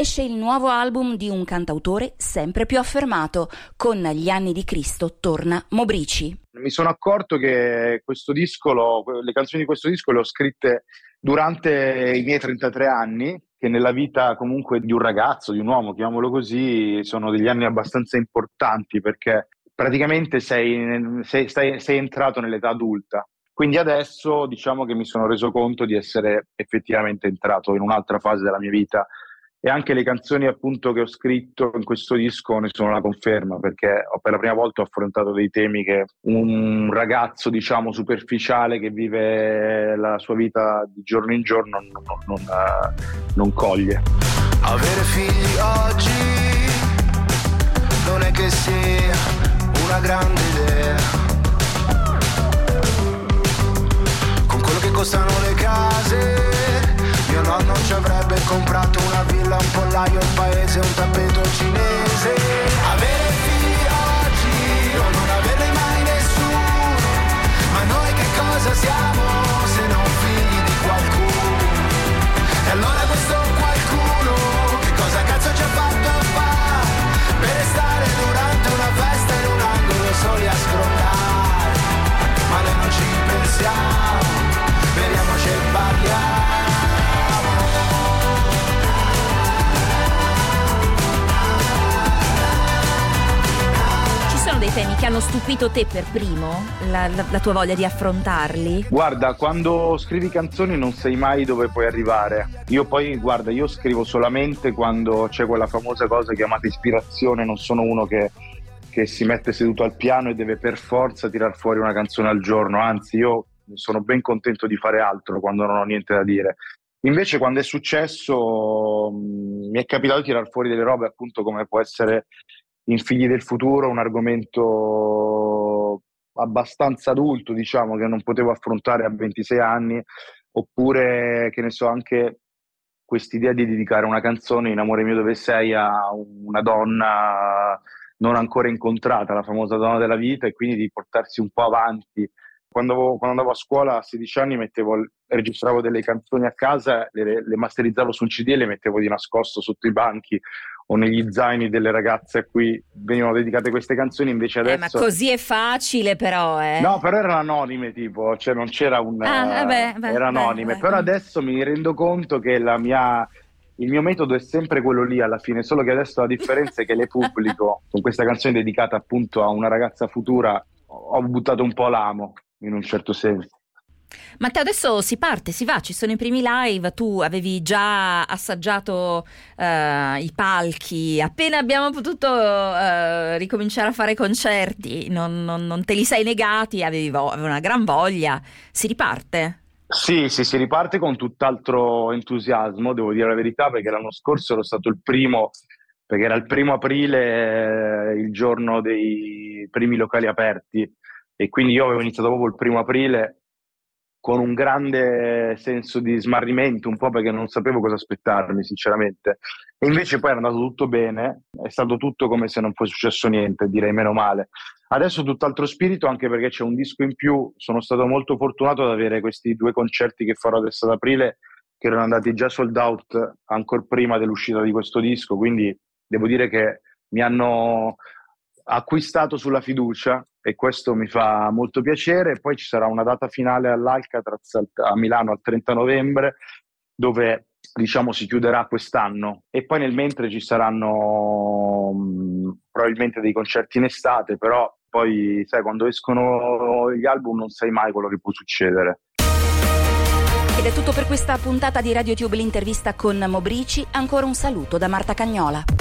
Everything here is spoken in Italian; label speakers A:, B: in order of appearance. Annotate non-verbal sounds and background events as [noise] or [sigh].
A: Esce il nuovo album di un cantautore sempre più affermato. Con Gli anni di Cristo torna Mobrici.
B: Mi sono accorto che questo disco, lo, le canzoni di questo disco le ho scritte durante i miei 33 anni, che nella vita comunque di un ragazzo, di un uomo, chiamiamolo così, sono degli anni abbastanza importanti perché praticamente sei, sei, sei, sei entrato nell'età adulta. Quindi adesso diciamo che mi sono reso conto di essere effettivamente entrato in un'altra fase della mia vita e anche le canzoni appunto che ho scritto in questo disco ne sono la conferma perché ho, per la prima volta ho affrontato dei temi che un ragazzo diciamo superficiale che vive la sua vita di giorno in giorno non, non, non, non coglie.
C: Avere figli oggi non è che sia una grande idea. Con quello che costano le case, mio nonno ci avrebbe comprato un pollaio, un
A: temi che hanno stupito te per primo? La, la- la tua voglia di affrontarli?
B: Guarda, quando scrivi canzoni non sai mai dove puoi arrivare. Io poi, guarda, io scrivo solamente quando c'è quella famosa cosa chiamata ispirazione, non sono uno che, che si mette seduto al piano e deve per forza tirar fuori una canzone al giorno, anzi io sono ben contento di fare altro quando non ho niente da dire. Invece quando è successo mh, mi è capitato di tirar fuori delle robe appunto come può essere in Figli del Futuro, un argomento abbastanza adulto, diciamo, che non potevo affrontare a 26 anni, oppure, che ne so, anche quest'idea di dedicare una canzone in Amore mio dove sei a una donna non ancora incontrata, la famosa donna della vita, e quindi di portarsi un po' avanti. Quando, quando andavo a scuola a 16 anni mettevo, registravo delle canzoni a casa, le, le masterizzavo su un CD e le mettevo di nascosto sotto i banchi o negli zaini delle ragazze a cui venivano dedicate queste canzoni, invece
A: Eh, ma
B: adesso...
A: così è facile però, eh.
B: No, però erano anonime, tipo, cioè non c'era un...
A: Ah, vabbè, beh,
B: era
A: beh,
B: anonime,
A: beh.
B: però adesso mi rendo conto che la mia... Il mio metodo è sempre quello lì alla fine, solo che adesso la differenza è che le pubblico [laughs] con questa canzone dedicata appunto a una ragazza futura, ho buttato un po' l'amo in un certo senso.
A: Matteo, adesso si parte, si va, ci sono i primi live, tu avevi già assaggiato eh, i palchi, appena abbiamo potuto eh, ricominciare a fare concerti, non, non- non te li sei negati, avevi, vo- avevi una gran voglia, si riparte?
B: Sì, sì, si riparte con tutt'altro entusiasmo, devo dire la verità, perché l'anno scorso ero stato il primo, perché era il primo aprile, eh, il giorno dei primi locali aperti, e quindi io avevo iniziato proprio il primo aprile con un grande senso di smarrimento, un po' perché non sapevo cosa aspettarmi, sinceramente. E invece poi è andato tutto bene, è stato tutto come se non fosse successo niente, direi meno male. Adesso tutt'altro spirito, anche perché c'è un disco in più. Sono stato molto fortunato ad avere questi due concerti che farò adesso ad aprile, che erano andati già sold out ancora prima dell'uscita di questo disco. Quindi devo dire che mi hanno acquistato sulla fiducia e questo mi fa molto piacere. Poi ci sarà una data finale all'Alcatraz al- a Milano al 30 novembre, dove diciamo si chiuderà quest'anno e poi nel mentre ci saranno mh, probabilmente dei concerti in estate, però poi sai quando escono gli album non sai mai quello che può succedere.
A: Ed è tutto per questa puntata di RadioTube l'intervista con Mobrici, ancora un saluto da Marta Cagnola.